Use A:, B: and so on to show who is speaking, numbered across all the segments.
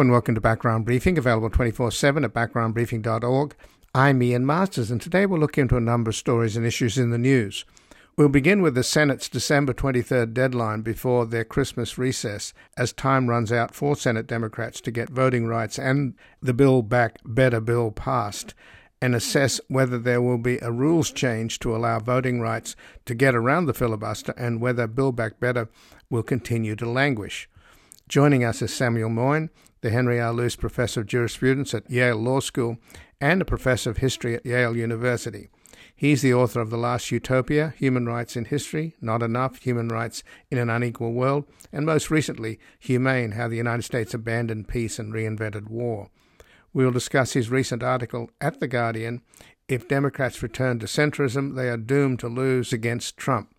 A: And welcome to Background Briefing, available 24 7 at backgroundbriefing.org. I'm Ian Masters, and today we'll look into a number of stories and issues in the news. We'll begin with the Senate's December 23rd deadline before their Christmas recess, as time runs out for Senate Democrats to get voting rights and the Build Back Better bill passed, and assess whether there will be a rules change to allow voting rights to get around the filibuster and whether Build Back Better will continue to languish. Joining us is Samuel Moyn, the Henry R. Luce Professor of Jurisprudence at Yale Law School and a Professor of History at Yale University. He's the author of The Last Utopia Human Rights in History, Not Enough Human Rights in an Unequal World, and most recently, Humane How the United States Abandoned Peace and Reinvented War. We will discuss his recent article at The Guardian If Democrats return to centrism, they are doomed to lose against Trump.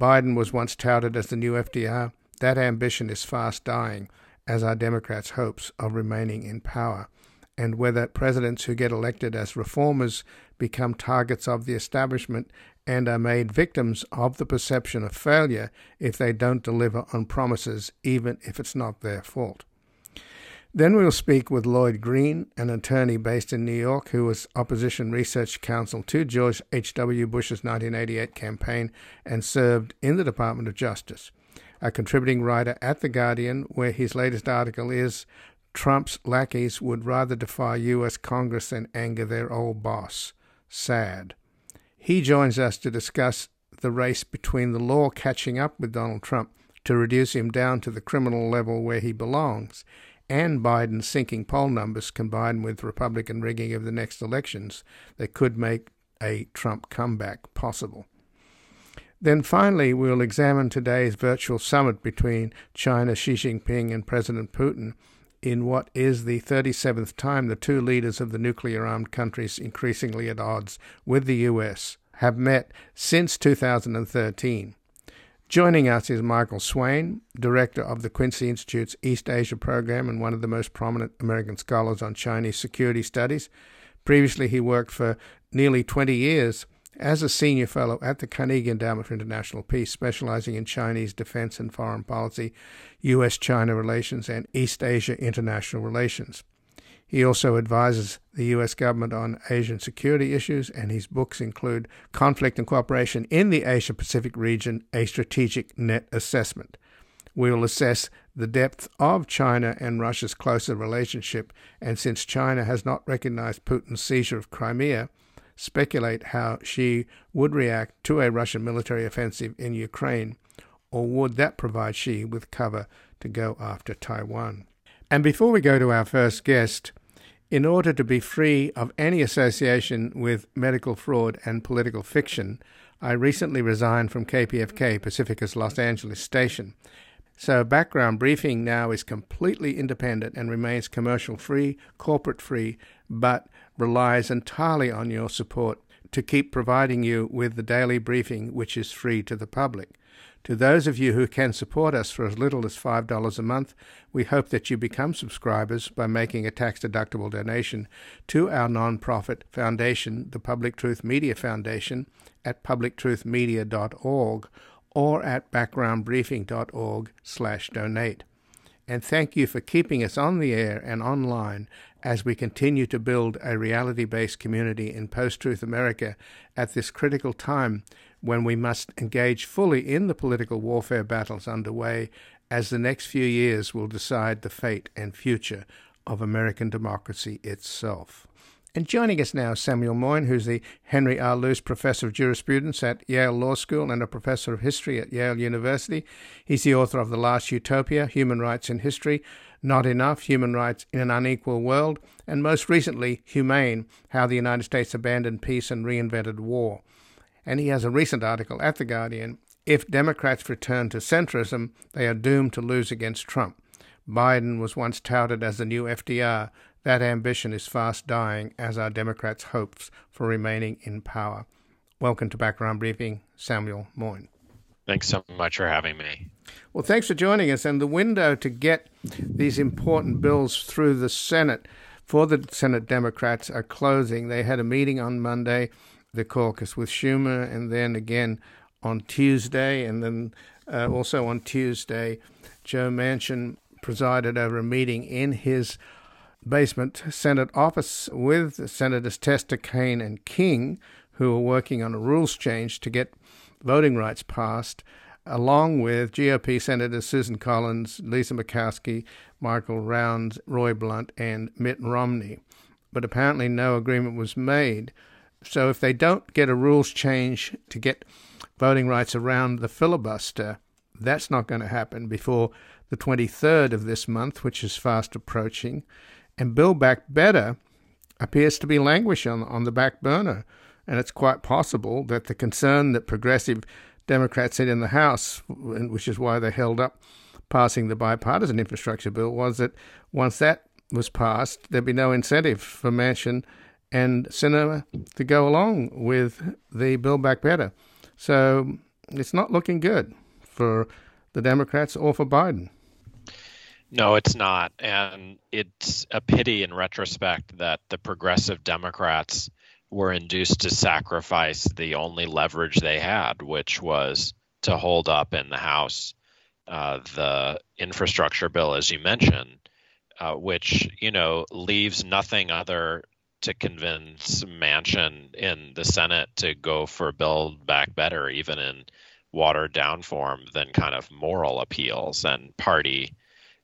A: Biden was once touted as the new FDR. That ambition is fast dying, as are Democrats' hopes of remaining in power, and whether presidents who get elected as reformers become targets of the establishment and are made victims of the perception of failure if they don't deliver on promises, even if it's not their fault. Then we'll speak with Lloyd Green, an attorney based in New York who was opposition research counsel to George H.W. Bush's 1988 campaign and served in the Department of Justice a contributing writer at The Guardian, where his latest article is Trump's lackeys would rather defy U.S. Congress than anger their old boss. Sad. He joins us to discuss the race between the law catching up with Donald Trump to reduce him down to the criminal level where he belongs, and Biden's sinking poll numbers combined with Republican rigging of the next elections that could make a Trump comeback possible. Then finally, we'll examine today's virtual summit between China Xi Jinping and President Putin in what is the 37th time the two leaders of the nuclear armed countries increasingly at odds with the U.S. have met since 2013. Joining us is Michael Swain, director of the Quincy Institute's East Asia program and one of the most prominent American scholars on Chinese security studies. Previously, he worked for nearly 20 years as a senior fellow at the Carnegie Endowment for International Peace, specializing in Chinese defense and foreign policy, U.S. China relations, and East Asia international relations. He also advises the U.S. government on Asian security issues, and his books include Conflict and Cooperation in the Asia Pacific Region A Strategic Net Assessment. We will assess the depth of China and Russia's closer relationship, and since China has not recognized Putin's seizure of Crimea, speculate how Xi would react to a Russian military offensive in Ukraine, or would that provide Xi with cover to go after Taiwan? And before we go to our first guest, in order to be free of any association with medical fraud and political fiction, I recently resigned from KPFK, Pacifica's Los Angeles station. So, background briefing now is completely independent and remains commercial free, corporate free, but relies entirely on your support to keep providing you with the daily briefing, which is free to the public. To those of you who can support us for as little as $5 a month, we hope that you become subscribers by making a tax deductible donation to our non-profit foundation, the Public Truth Media Foundation, at publictruthmedia.org or at backgroundbriefing.org/donate. And thank you for keeping us on the air and online as we continue to build a reality based community in post truth America at this critical time when we must engage fully in the political warfare battles underway, as the next few years will decide the fate and future of American democracy itself. And joining us now is Samuel Moyn, who's the Henry R. Luce Professor of Jurisprudence at Yale Law School and a Professor of History at Yale University. He's the author of The Last Utopia Human Rights in History, Not Enough Human Rights in an Unequal World, and most recently, Humane How the United States Abandoned Peace and Reinvented War. And he has a recent article at The Guardian If Democrats return to centrism, they are doomed to lose against Trump. Biden was once touted as the new FDR, that ambition is fast dying, as are Democrats' hopes for remaining in power. Welcome to Background Briefing, Samuel Moyn.
B: Thanks so much for having me.
A: Well, thanks for joining us. And the window to get these important bills through the Senate for the Senate Democrats are closing. They had a meeting on Monday, the caucus with Schumer, and then again on Tuesday, and then uh, also on Tuesday, Joe Manchin presided over a meeting in his basement Senate office with Senators Tester, Kaine, and King, who are working on a rules change to get voting rights passed, along with GOP Senators Susan Collins, Lisa Murkowski, Michael Rounds, Roy Blunt, and Mitt Romney. But apparently, no agreement was made. So, if they don't get a rules change to get voting rights around the filibuster, that's not going to happen before the 23rd of this month, which is fast approaching. And Build Back Better appears to be languishing on, on the back burner. And it's quite possible that the concern that progressive Democrats had in the House, which is why they held up passing the bipartisan infrastructure bill, was that once that was passed, there'd be no incentive for Manchin and Sinema to go along with the Build Back Better. So it's not looking good for the Democrats or for Biden.
B: No, it's not. And it's a pity in retrospect that the progressive Democrats were induced to sacrifice the only leverage they had, which was to hold up in the House uh, the infrastructure bill, as you mentioned, uh, which, you know, leaves nothing other to convince Manchin in the Senate to go for Build Back Better, even in watered down form, than kind of moral appeals and party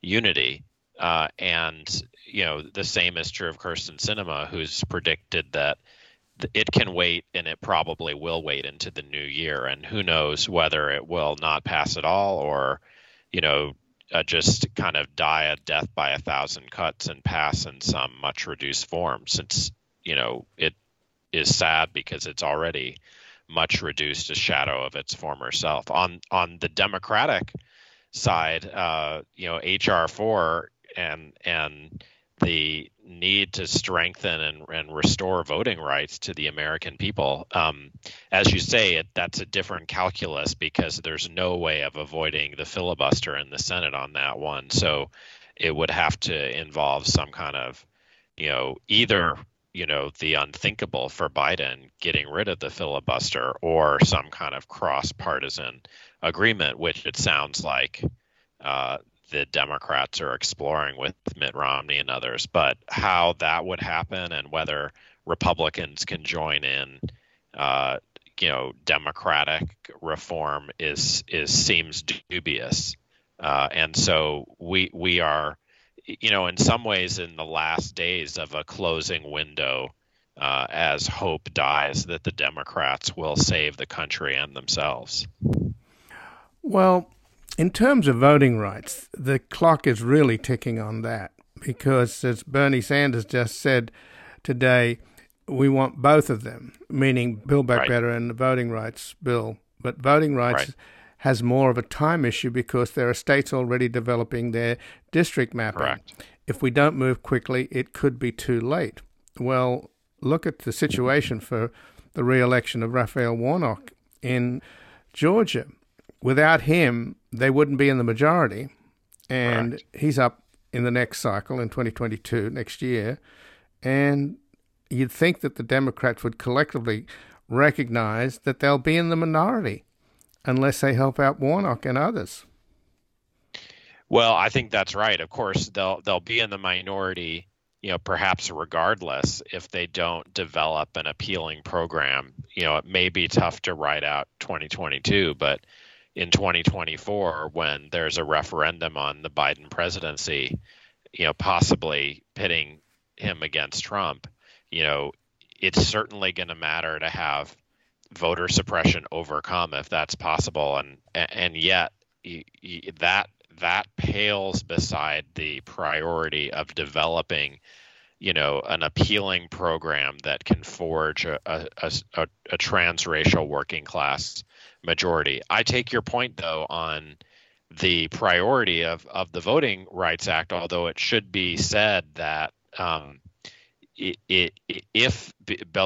B: unity. Uh, and you know the same is true of Kyrsten Sinema, who's predicted that it can wait and it probably will wait into the new year. And who knows whether it will not pass at all or, you know, uh, just kind of die a death by a thousand cuts and pass in some much reduced form, since you know it is sad because it's already much reduced a shadow of its former self. On on the Democratic side, uh, you know, HR four and and the need to strengthen and, and restore voting rights to the American people. Um, as you say, it, that's a different calculus because there's no way of avoiding the filibuster in the Senate on that one. So it would have to involve some kind of, you know, either you know the unthinkable for Biden getting rid of the filibuster or some kind of cross partisan agreement, which it sounds like uh, the Democrats are exploring with Mitt Romney and others. But how that would happen and whether Republicans can join in, uh, you know, Democratic reform is is seems dubious. Uh, and so we we are, you know, in some ways in the last days of a closing window. Uh, as hope dies that the Democrats will save the country and themselves.
A: Well, in terms of voting rights, the clock is really ticking on that because, as Bernie Sanders just said today, we want both of them, meaning Build Back right. Better and the voting rights bill. But voting rights right. has more of a time issue because there are states already developing their district mapping.
B: Correct.
A: If we don't move quickly, it could be too late. Well, look at the situation for the re election of Raphael Warnock in Georgia. Without him, they wouldn't be in the majority. And right. he's up in the next cycle in 2022, next year. And you'd think that the Democrats would collectively recognize that they'll be in the minority unless they help out Warnock and others.
B: Well, I think that's right. Of course, they'll they'll be in the minority, you know, perhaps regardless if they don't develop an appealing program. You know, it may be tough to ride out 2022, but in 2024 when there's a referendum on the Biden presidency, you know, possibly pitting him against Trump, you know, it's certainly going to matter to have voter suppression overcome if that's possible. And and yet that that pales beside the priority of developing you know an appealing program that can forge a, a, a, a transracial working class majority. I take your point though on the priority of, of the Voting Rights Act, although it should be said that um, it, it, if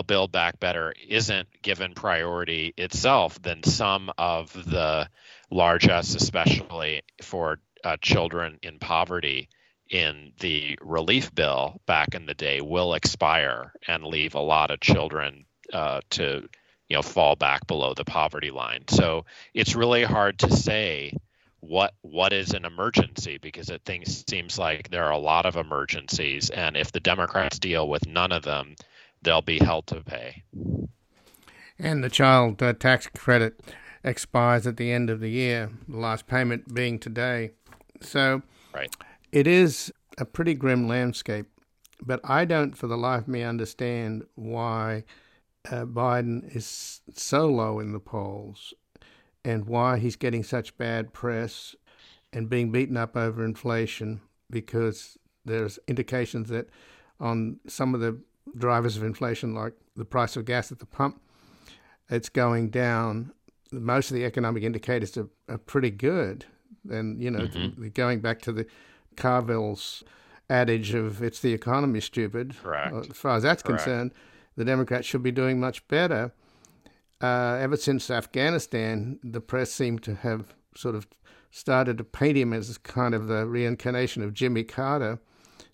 B: Build Back Better isn't given priority itself, then some of the largesse, especially for uh, children in poverty in the relief bill back in the day, will expire and leave a lot of children uh, to you know fall back below the poverty line. So it's really hard to say what what is an emergency because it thinks, seems like there are a lot of emergencies and if the democrats deal with none of them they'll be held to pay.
A: And the child uh, tax credit expires at the end of the year the last payment being today. So
B: right.
A: it is a pretty grim landscape but i don't for the life of me understand why uh, biden is so low in the polls and why he's getting such bad press and being beaten up over inflation because there's indications that on some of the drivers of inflation, like the price of gas at the pump, it's going down. Most of the economic indicators are, are pretty good. And, you know, mm-hmm. going back to the Carville's adage of it's the economy, stupid.
B: Correct.
A: As far as that's Correct. concerned, the Democrats should be doing much better uh, ever since Afghanistan, the press seemed to have sort of started to paint him as kind of the reincarnation of Jimmy Carter.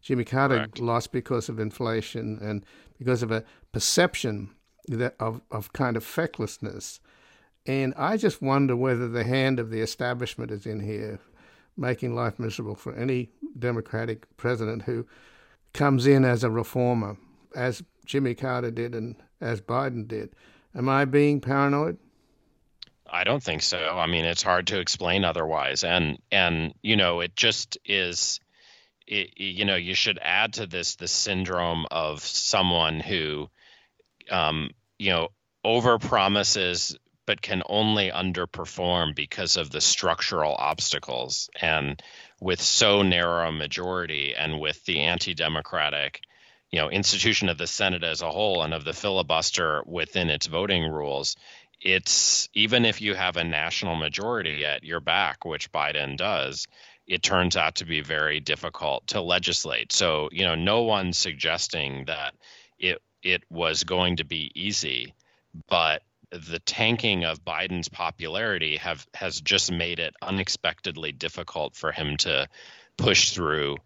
A: Jimmy Carter Correct. lost because of inflation and because of a perception that of, of kind of fecklessness. And I just wonder whether the hand of the establishment is in here, making life miserable for any Democratic president who comes in as a reformer, as Jimmy Carter did and as Biden did. Am I being paranoid?
B: I don't think so. I mean, it's hard to explain otherwise, and and you know, it just is. It, you know, you should add to this the syndrome of someone who, um, you know, over promises but can only underperform because of the structural obstacles. And with so narrow a majority, and with the anti-democratic you know institution of the Senate as a whole and of the filibuster within its voting rules, it's even if you have a national majority at your back, which Biden does, it turns out to be very difficult to legislate. So, you know, no one's suggesting that it it was going to be easy, but the tanking of Biden's popularity have has just made it unexpectedly difficult for him to push through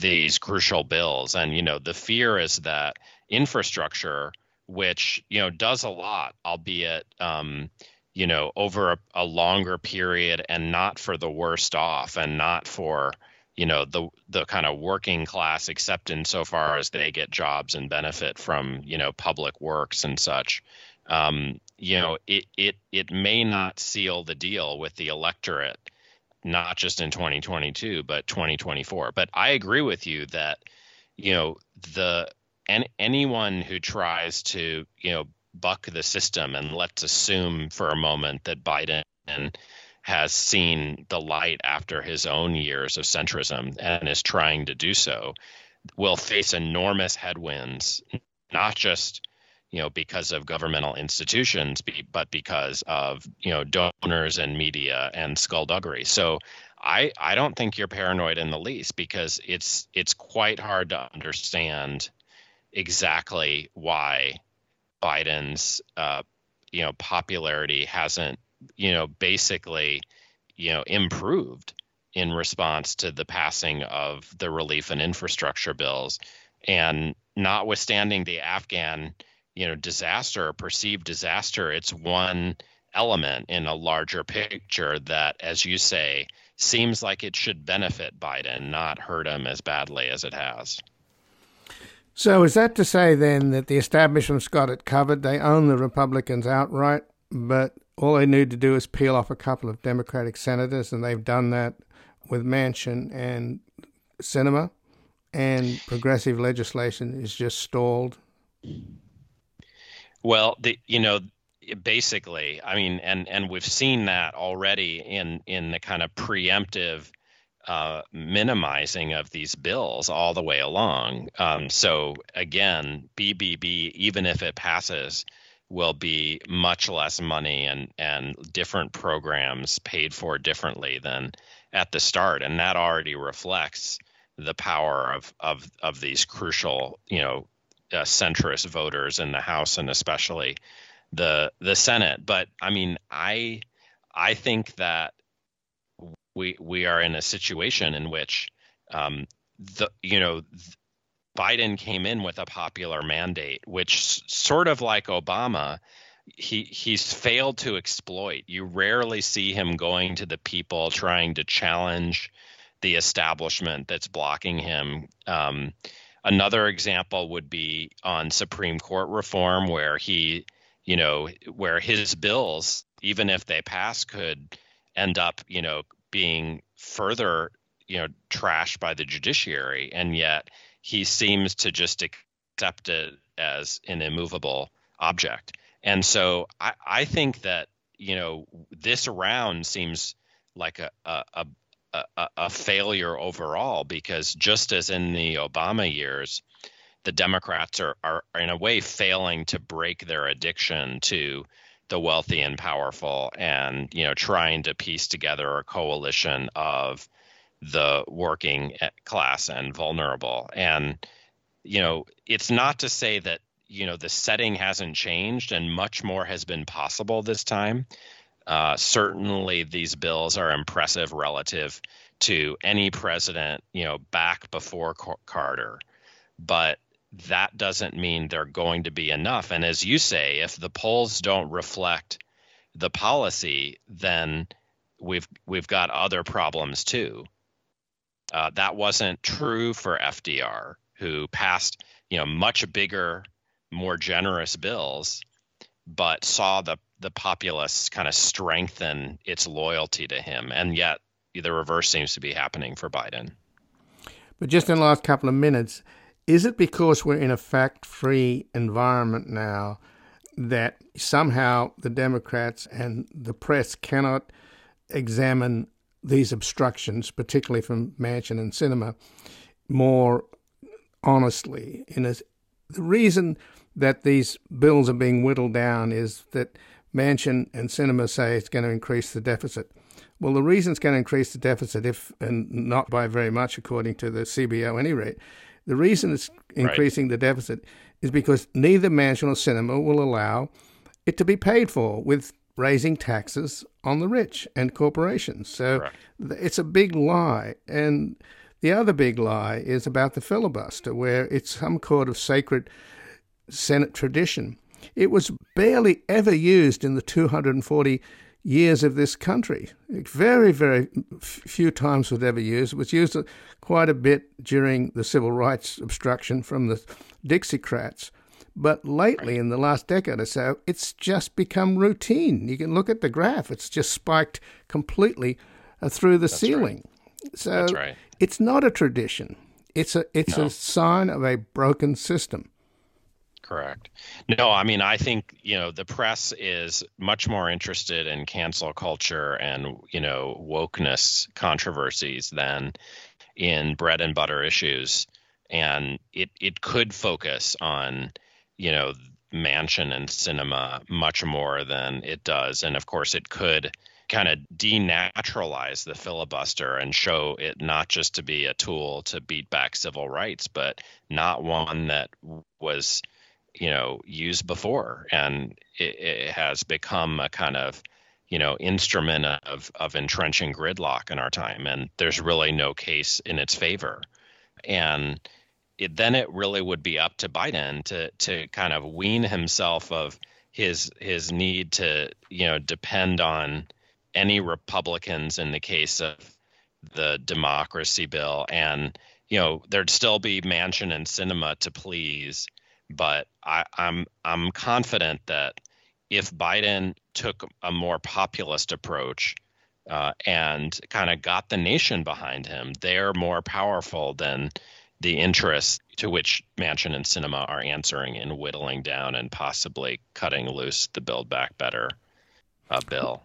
B: these crucial bills. And, you know, the fear is that infrastructure, which, you know, does a lot, albeit, um, you know, over a, a longer period and not for the worst off and not for, you know, the the kind of working class, except insofar as they get jobs and benefit from, you know, public works and such. Um, you know, it it it may not seal the deal with the electorate not just in 2022 but 2024 but i agree with you that you know the and anyone who tries to you know buck the system and let's assume for a moment that biden has seen the light after his own years of centrism and is trying to do so will face enormous headwinds not just you know, because of governmental institutions, but because of you know donors and media and skullduggery. So I I don't think you're paranoid in the least because it's it's quite hard to understand exactly why Biden's uh, you know popularity hasn't you know basically you know improved in response to the passing of the relief and infrastructure bills and notwithstanding the Afghan you know disaster perceived disaster it's one element in a larger picture that as you say seems like it should benefit biden not hurt him as badly as it has.
A: So is that to say then that the establishment's got it covered? They own the republicans outright but all they need to do is peel off a couple of democratic senators and they've done that with Manchin and Sinema and progressive legislation is just stalled
B: well, the you know basically, I mean, and and we've seen that already in in the kind of preemptive uh, minimizing of these bills all the way along. Um, so again, BBB, even if it passes, will be much less money and and different programs paid for differently than at the start, and that already reflects the power of of of these crucial, you know, uh, centrist voters in the House and especially the the Senate. But I mean, I I think that we we are in a situation in which um, the you know Biden came in with a popular mandate, which sort of like Obama he he's failed to exploit. You rarely see him going to the people trying to challenge the establishment that's blocking him. Um, another example would be on Supreme Court reform, where he, you know, where his bills, even if they pass, could end up, you know, being further, you know, trashed by the judiciary, and yet he seems to just accept it as an immovable object. And so I, I think that you know this round seems like a, a, a, a failure overall because just as in the Obama years, the Democrats are, are in a way failing to break their addiction to the wealthy and powerful and you know trying to piece together a coalition of the working class and vulnerable and you know it's not to say that you know the setting hasn't changed and much more has been possible this time. Uh, certainly, these bills are impressive relative to any president, you know, back before Carter, but that doesn't mean they're going to be enough. And as you say, if the polls don't reflect the policy, then we've we've got other problems too. Uh, that wasn't true for FDR, who passed you know much bigger more generous bills, but saw the the populace kind of strengthen its loyalty to him, and yet the reverse seems to be happening for Biden.
A: But just in the last couple of minutes, is it because we're in a fact-free environment now that somehow the Democrats and the press cannot examine these obstructions, particularly from Manchin and Sinema, more honestly? In a, the reason that these bills are being whittled down is that Manchin and Sinema say it's going to increase the deficit. Well, the reason it's going to increase the deficit, if and not by very much, according to the CBO, any rate, the reason it's increasing right. the deficit is because neither Manchin or Sinema will allow it to be paid for with raising taxes on the rich and corporations. So right. it's a big lie. And the other big lie is about the filibuster, where it's some kind of sacred Senate tradition. It was barely ever used in the 240 years of this country. Very, very few times was ever used. It was used quite a bit during the civil rights obstruction from the Dixiecrats. But lately, in the last decade or so, it's just become routine. You can look at the graph, it's just spiked completely uh, through the That's ceiling.
B: Right. So right.
A: it's not a tradition. It's a it's no. a sign of a broken system.
B: Correct. No, I mean, I think, you know, the press is much more interested in cancel culture and, you know, wokeness controversies than in bread and butter issues. And it, it could focus on, you know, Manchin and Sinema much more than it does. And of course, it could kind of denaturalize the filibuster and show it not just to be a tool to beat back civil rights, but not one that was you know used before, and it, it has become a kind of you know instrument of of entrenching gridlock in our time, and there's really no case in its favor, and it, then it really would be up to Biden to to kind of wean himself of his his need to you know depend on any Republicans in the case of the democracy bill. And you know there'd still be Manchin and Sinema to please but I, I'm I'm confident that if Biden took a more populist approach uh, and kind of got the nation behind him, they're more powerful than the interests to which Manchin and Sinema are answering in whittling down and possibly cutting loose the Build Back Better uh, bill.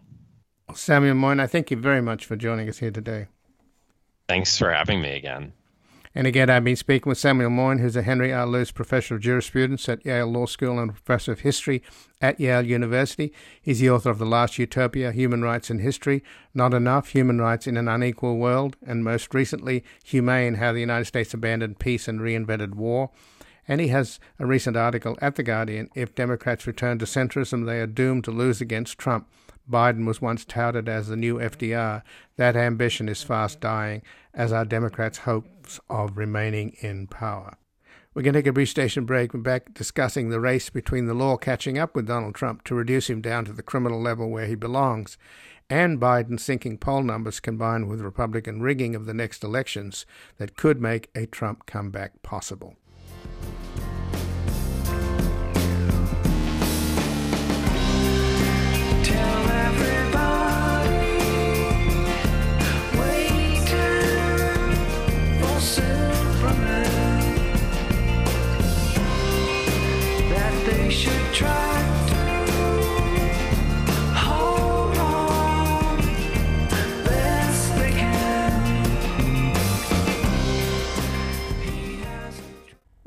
A: Samuel Moyn, I thank you very much for joining us here today.
B: Thanks for having me again.
A: And again, I've been speaking with Samuel Moyn, who's a Henry R. Luce Professor of Jurisprudence at Yale Law School and Professor of History at Yale University. He's the author of The Last Utopia Human Rights in History, Not Enough Human Rights in an Unequal World, and most recently, Humane How the United States Abandoned Peace and Reinvented War. And he has a recent article at The Guardian If Democrats return to centrism, they are doomed to lose against Trump. Biden was once touted as the new FDR. That ambition is fast dying as our Democrats' hopes of remaining in power. We're going to take a brief station break. We're back discussing the race between the law catching up with Donald Trump to reduce him down to the criminal level where he belongs and Biden's sinking poll numbers combined with Republican rigging of the next elections that could make a Trump comeback possible.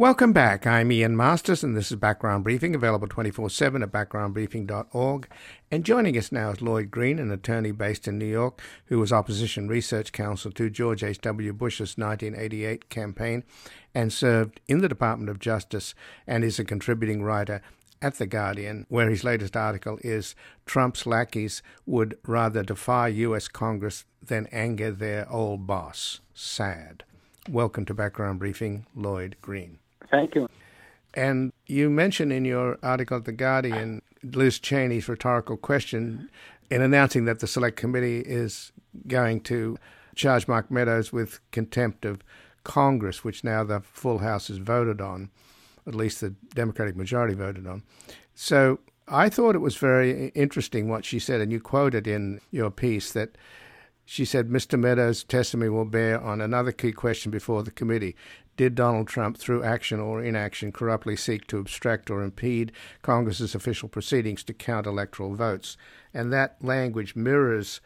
A: Welcome back. I'm Ian Masters, and this is Background Briefing, available 24 7 at backgroundbriefing.org. And joining us now is Lloyd Green, an attorney based in New York, who was opposition research counsel to George H.W. Bush's 1988 campaign and served in the Department of Justice and is a contributing writer at The Guardian, where his latest article is Trump's lackeys would rather defy U.S. Congress than anger their old boss. Sad. Welcome to Background Briefing, Lloyd Green.
C: Thank you.
A: And you mentioned in your article at The Guardian Liz Cheney's rhetorical question in announcing that the Select Committee is going to charge Mark Meadows with contempt of Congress, which now the full House has voted on, at least the Democratic majority voted on. So I thought it was very interesting what she said, and you quoted in your piece that she said Mr. Meadows' testimony will bear on another key question before the committee did Donald Trump, through action or inaction, corruptly seek to obstruct or impede Congress's official proceedings to count electoral votes? And that language mirrors,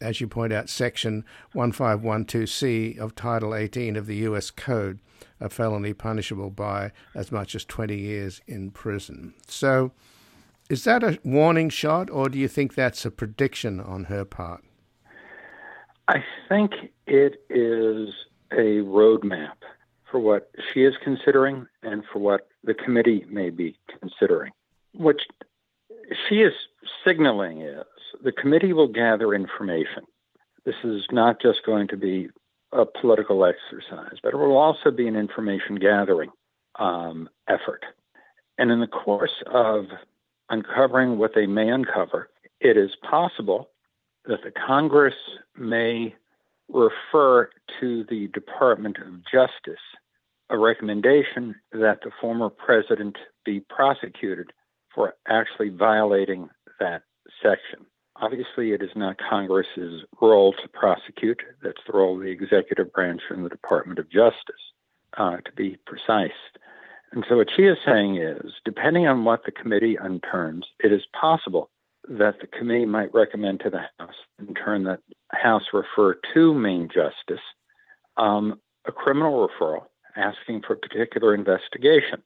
A: as you point out, Section 1512C of Title 18 of the U.S. Code, a felony punishable by as much as 20 years in prison. So, is that a warning shot, or do you think that's a prediction on her part?
C: I think it is a roadmap for what she is considering and for what the committee may be considering. What she is signaling is the committee will gather information. This is not just going to be a political exercise, but it will also be an information gathering um, effort. And in the course of uncovering what they may uncover, it is possible that the Congress may refer to the Department of Justice a recommendation that the former president be prosecuted for actually violating that section. Obviously, it is not Congress's role to prosecute. That's the role of the executive branch and the Department of Justice, uh, to be precise. And so, what she is saying is depending on what the committee unturns, it is possible that the committee might recommend to the House, in turn, that House refer to Main Justice um, a criminal referral asking for particular investigation.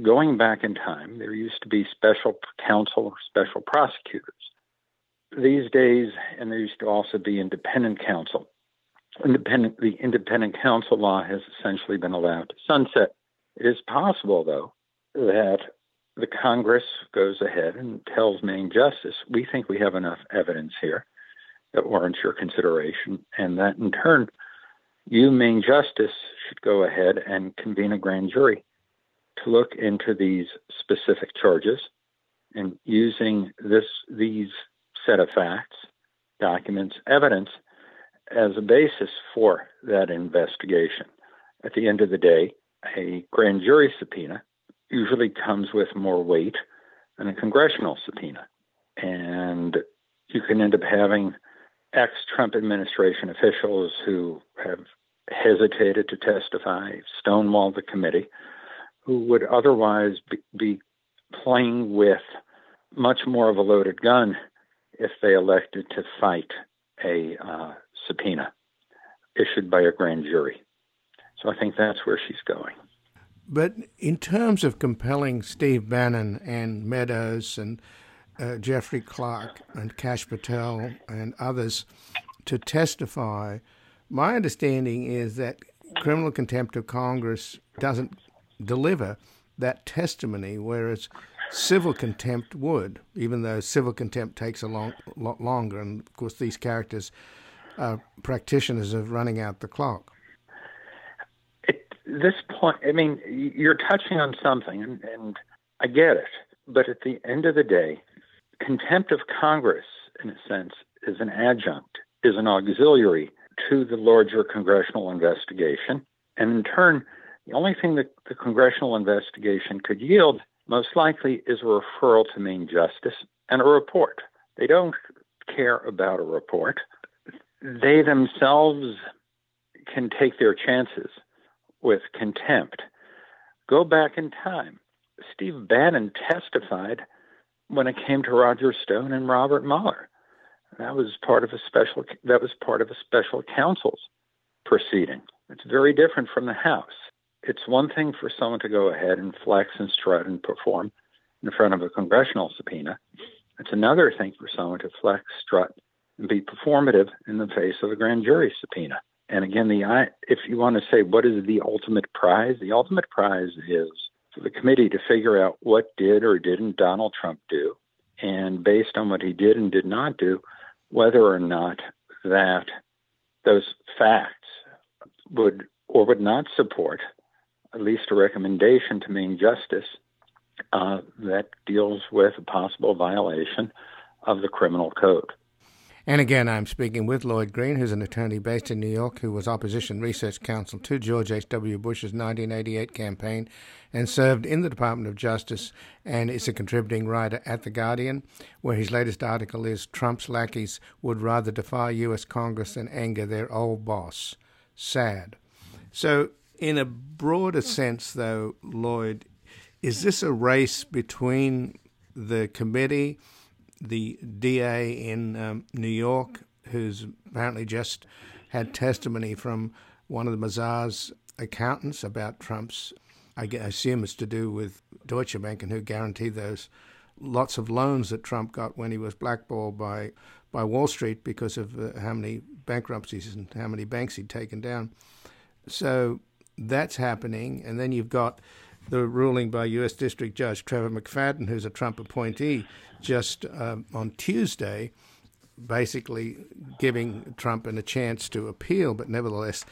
C: Going back in time, there used to be special counsel or special prosecutors. These days, and there used to also be independent counsel. Independent, the independent counsel law has essentially been allowed to sunset. It is possible, though, that the Congress goes ahead and tells Main Justice, we think we have enough evidence here that warrants your consideration, and that in turn you, Main Justice, should go ahead and convene a grand jury to look into these specific charges and using this these set of facts, documents, evidence as a basis for that investigation. At the end of the day, a grand jury subpoena usually comes with more weight than a congressional subpoena. And you can end up having ex Trump administration officials who have hesitated to testify, stonewalled the committee, who would otherwise be, playing with much more of a loaded gun if they elected to fight a uh, subpoena issued by a grand jury. So I think that's where she's going.
A: But in terms of compelling Steve Bannon and Meadows and uh, Jeffrey Clark and Kash Patel and others to testify, my understanding is that criminal contempt of Congress doesn't deliver that testimony, whereas civil contempt would, even though civil contempt takes a long, lot longer. And of course, these characters are practitioners of running out the clock.
C: This point, I mean, you're touching on something, and, and I get it. But at the end of the day, contempt of Congress, in a sense, is an adjunct, is an auxiliary to the larger congressional investigation. And in turn, the only thing that the congressional investigation could yield, most likely, is a referral to Main Justice and a report. They don't care about a report. They themselves can take their chances with contempt. Go back in time. Steve Bannon testified when it came to Roger Stone and Robert Mueller. That was part of a special that was part of a special counsel's proceeding. It's very different from the House. It's one thing for someone to go ahead and flex and strut and perform in front of a congressional subpoena. It's another thing for someone to flex, strut, and be performative in the face of a grand jury subpoena. And again, the if you want to say what is the ultimate prize, the ultimate prize is for the committee to figure out what did or didn't Donald Trump do, and based on what he did and did not do, whether or not that those facts would or would not support at least a recommendation to Main Justice uh, that deals with a possible violation of the criminal code.
A: And again, I'm speaking with Lloyd Green, who's an attorney based in New York, who was opposition research counsel to George H.W. Bush's 1988 campaign and served in the Department of Justice and is a contributing writer at The Guardian, where his latest article is Trump's lackeys would rather defy U.S. Congress than anger their old boss. Sad. So, in a broader hmm. sense, though, Lloyd, is this a race between the committee? The DA in um, New York, who's apparently just had testimony from one of the Mazars accountants about Trump's, I assume it's to do with Deutsche Bank and who guaranteed those lots of loans that Trump got when he was blackballed by by Wall Street because of uh, how many bankruptcies and how many banks he'd taken down. So that's happening, and then you've got the ruling by U.S. District Judge Trevor McFadden, who's a Trump appointee, just um, on Tuesday, basically giving Trump a chance to appeal, but nevertheless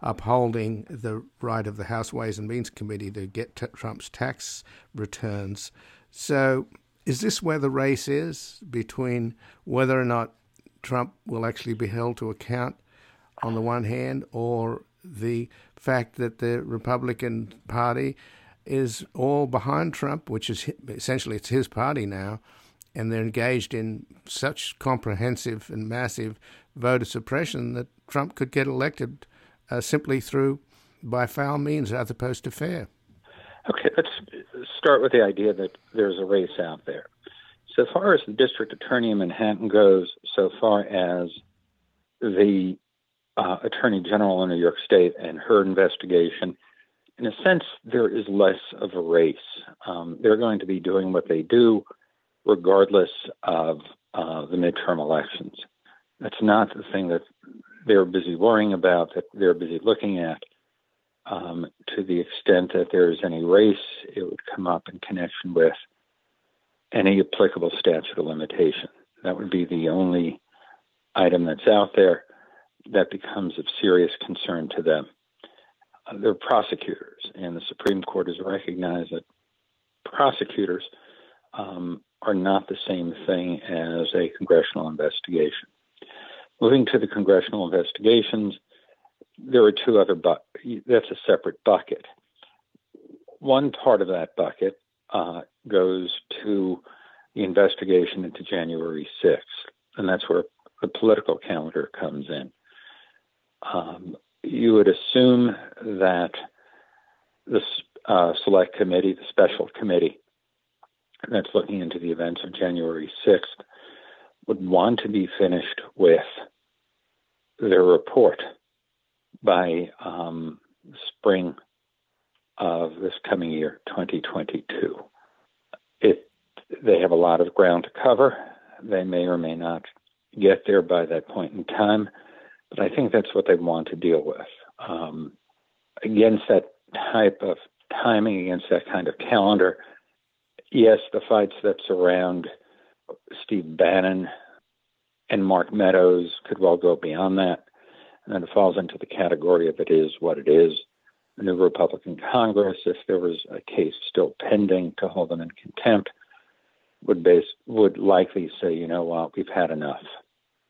A: upholding the right of the House Ways and Means Committee to get t- Trump's tax returns. So, is this where the race is between whether or not Trump will actually be held to account on the one hand, or the fact that the Republican Party is all behind Trump, which is essentially it's his party now, and they're engaged in such comprehensive and massive voter suppression that Trump could get elected uh, simply through by foul means as opposed to fair.
C: Okay, let's start with the idea that there's a race out there. So far as the district attorney in Manhattan goes, so far as the uh, attorney general in New York State and her investigation in a sense, there is less of a race. Um, they're going to be doing what they do regardless of uh, the midterm elections. That's not the thing that they're busy worrying about, that they're busy looking at. Um, to the extent that there is any race, it would come up in connection with any applicable statute of limitation. That would be the only item that's out there that becomes of serious concern to them they're prosecutors, and the Supreme Court has recognized that prosecutors um, are not the same thing as a congressional investigation. Moving to the congressional investigations, there are two other bu- that's a separate bucket. One part of that bucket uh, goes to the investigation into January 6th, and that's where the political calendar comes in. Um, you would assume that the uh, select committee, the special committee that's looking into the events of January 6th, would want to be finished with their report by um, spring of this coming year, 2022. It, they have a lot of ground to cover. They may or may not get there by that point in time. But I think that's what they want to deal with. Um, against that type of timing, against that kind of calendar, yes, the fights that surround Steve Bannon and Mark Meadows could well go beyond that. And then it falls into the category of it is what it is. a new Republican Congress, if there was a case still pending to hold them in contempt, would base would likely say, you know what, we've had enough,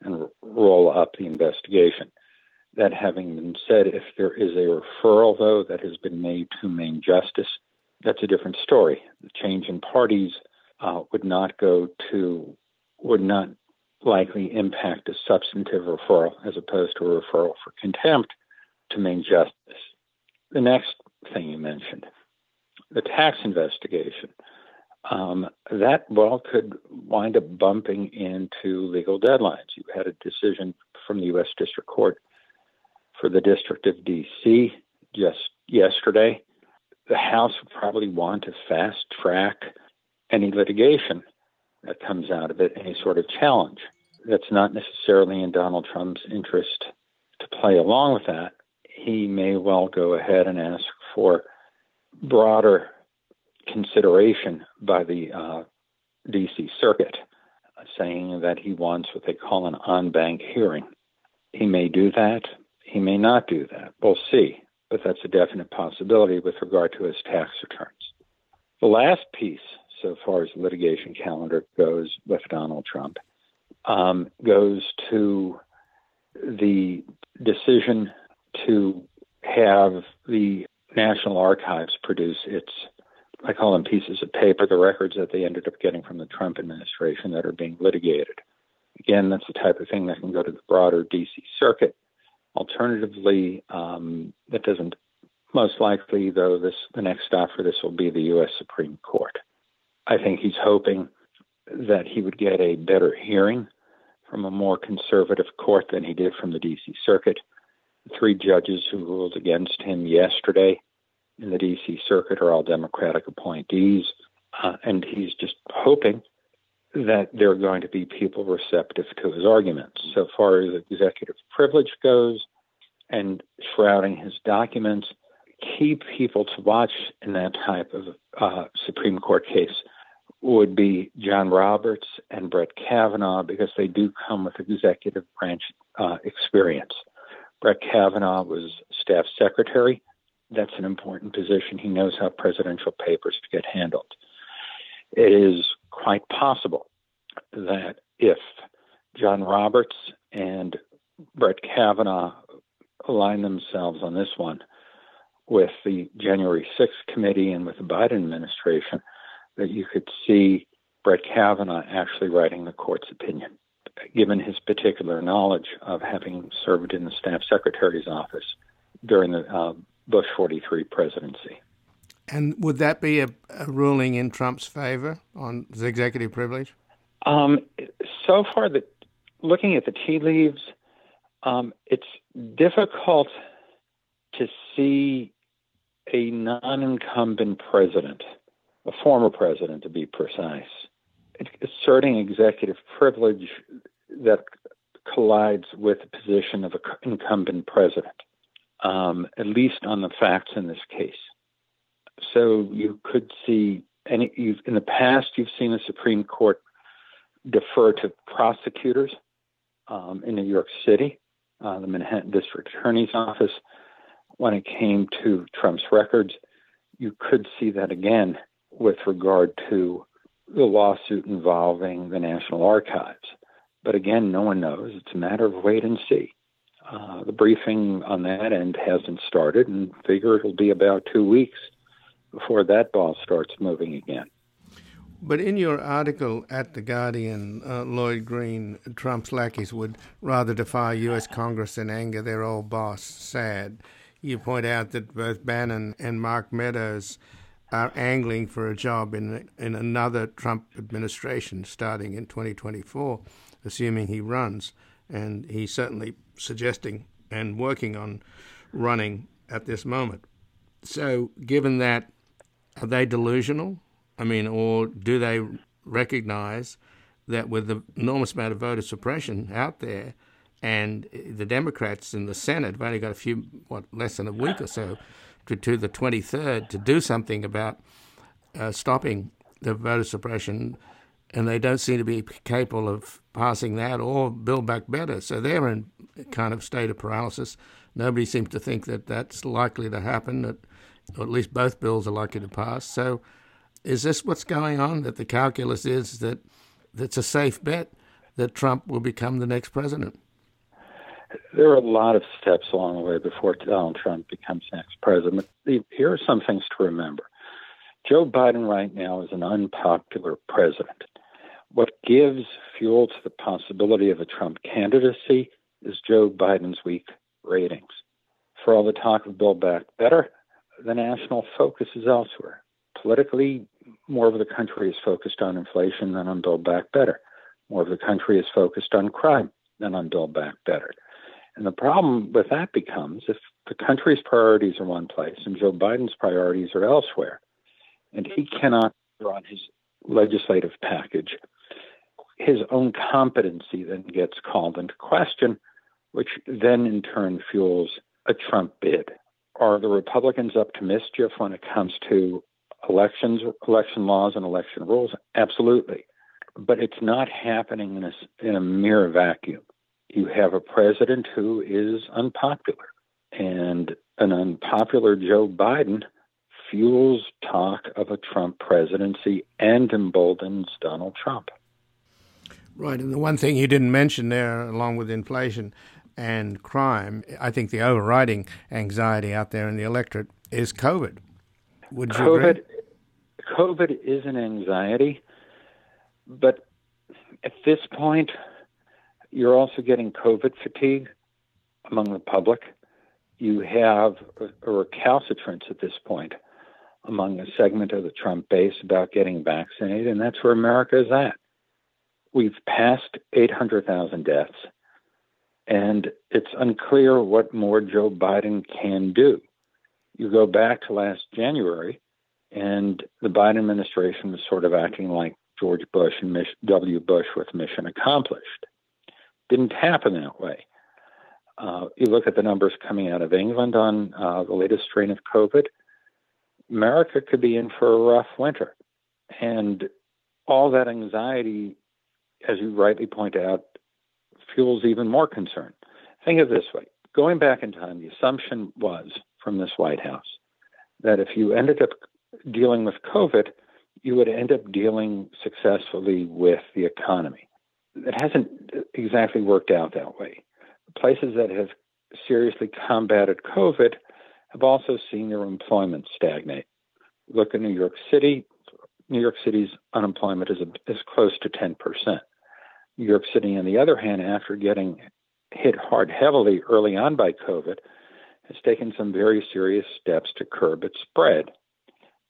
C: and roll up the investigation. That having been said, if there is a referral though that has been made to Main Justice, that's a different story. The change in parties uh, would not go to would not likely impact a substantive referral as opposed to a referral for contempt to Main Justice. The next thing you mentioned, the tax investigation um, that well could wind up bumping into legal deadlines. You had a decision from the U.S. District Court for the District of D.C. just yesterday. The House would probably want to fast track any litigation that comes out of it, any sort of challenge. That's not necessarily in Donald Trump's interest to play along with that. He may well go ahead and ask for broader consideration by the uh, DC Circuit, saying that he wants what they call an en banc hearing. He may do that. He may not do that. We'll see. But that's a definite possibility with regard to his tax returns. The last piece, so far as the litigation calendar goes with Donald Trump, um, goes to the decision to have the National Archives produce its I call them pieces of paper, the records that they ended up getting from the Trump administration that are being litigated. Again, that's the type of thing that can go to the broader DC circuit. Alternatively, um, that doesn't. Most likely, though, this the next stop for this will be the U.S. Supreme Court. I think he's hoping that he would get a better hearing from a more conservative court than he did from the D.C. Circuit. Three judges who ruled against him yesterday in the D.C. Circuit are all Democratic appointees, uh, and he's just hoping that there are going to be people receptive to his arguments. So far as executive privilege goes and shrouding his documents, key people to watch in that type of uh, Supreme Court case would be John Roberts and Brett Kavanaugh because they do come with executive branch uh, experience. Brett Kavanaugh was staff secretary that's an important position. He knows how presidential papers get handled. It is quite possible that if John Roberts and Brett Kavanaugh align themselves on this one with the January 6th committee and with the Biden administration, that you could see Brett Kavanaugh actually writing the court's opinion, given his particular knowledge of having served in the staff secretary's office during the uh, Bush 43 presidency.
A: And would that be a, a ruling in Trump's favor on the executive privilege?
C: Um, so far, the, looking at the tea leaves, um, it's difficult to see a non incumbent president, a former president to be precise, asserting executive privilege that collides with the position of an incumbent president um, at least on the facts in this case. So you could see any in the past you've seen the Supreme Court defer to prosecutors um, in New York City, uh, the Manhattan District Attorney's Office, when it came to Trump's records. You could see that again with regard to the lawsuit involving the National Archives. But again, no one knows. It's a matter of wait and see. Uh, the briefing on that end hasn't started, and figure it'll be about two weeks before that ball starts moving again.
A: But in your article at The Guardian, uh, Lloyd Green, Trump's lackeys would rather defy U.S. Congress than anger their old boss, sad. You point out that both Bannon and Mark Meadows are angling for a job in, in another Trump administration starting in 2024, assuming he runs. And he's certainly suggesting and working on running at this moment. So, given that, are they delusional? I mean, or do they recognize that with the enormous amount of voter suppression out there, and the Democrats in the Senate have only got a few, what, less than a week or so to, to the 23rd to do something about uh, stopping the voter suppression and they don't seem to be capable of passing that or build back better. So they're in a kind of state of paralysis. nobody seems to think that that's likely to happen, that, or at least both bills are likely to pass. So, is this what's going on? That the calculus is that it's a safe bet that Trump will become the next president?
C: There are a lot of steps along the way before Donald Trump becomes next president. Here are some things to remember. Joe Biden right now is an unpopular president. What gives fuel to the possibility of a Trump candidacy is Joe Biden's weak ratings. For all the talk of Build Back Better, the national focus is elsewhere. Politically, more of the country is focused on inflation than on Build Back Better. More of the country is focused on crime than on Build Back Better. And the problem with that becomes if the country's priorities are one place and Joe Biden's priorities are elsewhere, and he cannot run his legislative package, his own competency then gets called into question, which then in turn fuels a Trump bid. Are the Republicans up to mischief when it comes to elections, election laws, and election rules? Absolutely. But it's not happening in a, in a mere vacuum. You have a president who is unpopular, and an unpopular Joe Biden fuels talk of a Trump presidency and emboldens Donald Trump.
A: Right. And the one thing you didn't mention there, along with inflation and crime, I think the overriding anxiety out there in the electorate is COVID. Would you
C: COVID,
A: agree?
C: COVID is an anxiety, but at this point, you're also getting COVID fatigue among the public. You have a recalcitrance at this point among a segment of the Trump base about getting vaccinated, and that's where America is at. We've passed 800,000 deaths, and it's unclear what more Joe Biden can do. You go back to last January, and the Biden administration was sort of acting like George Bush and W. Bush with mission accomplished. Didn't happen that way. Uh, you look at the numbers coming out of England on uh, the latest strain of COVID, America could be in for a rough winter. And all that anxiety, as you rightly point out, fuels even more concern. Think of it this way going back in time, the assumption was from this White House that if you ended up dealing with COVID, you would end up dealing successfully with the economy. It hasn't exactly worked out that way. Places that have seriously combated COVID have also seen their employment stagnate. Look at New York City. New York City's unemployment is, a, is close to 10%. York City, on the other hand, after getting hit hard heavily early on by COVID, has taken some very serious steps to curb its spread.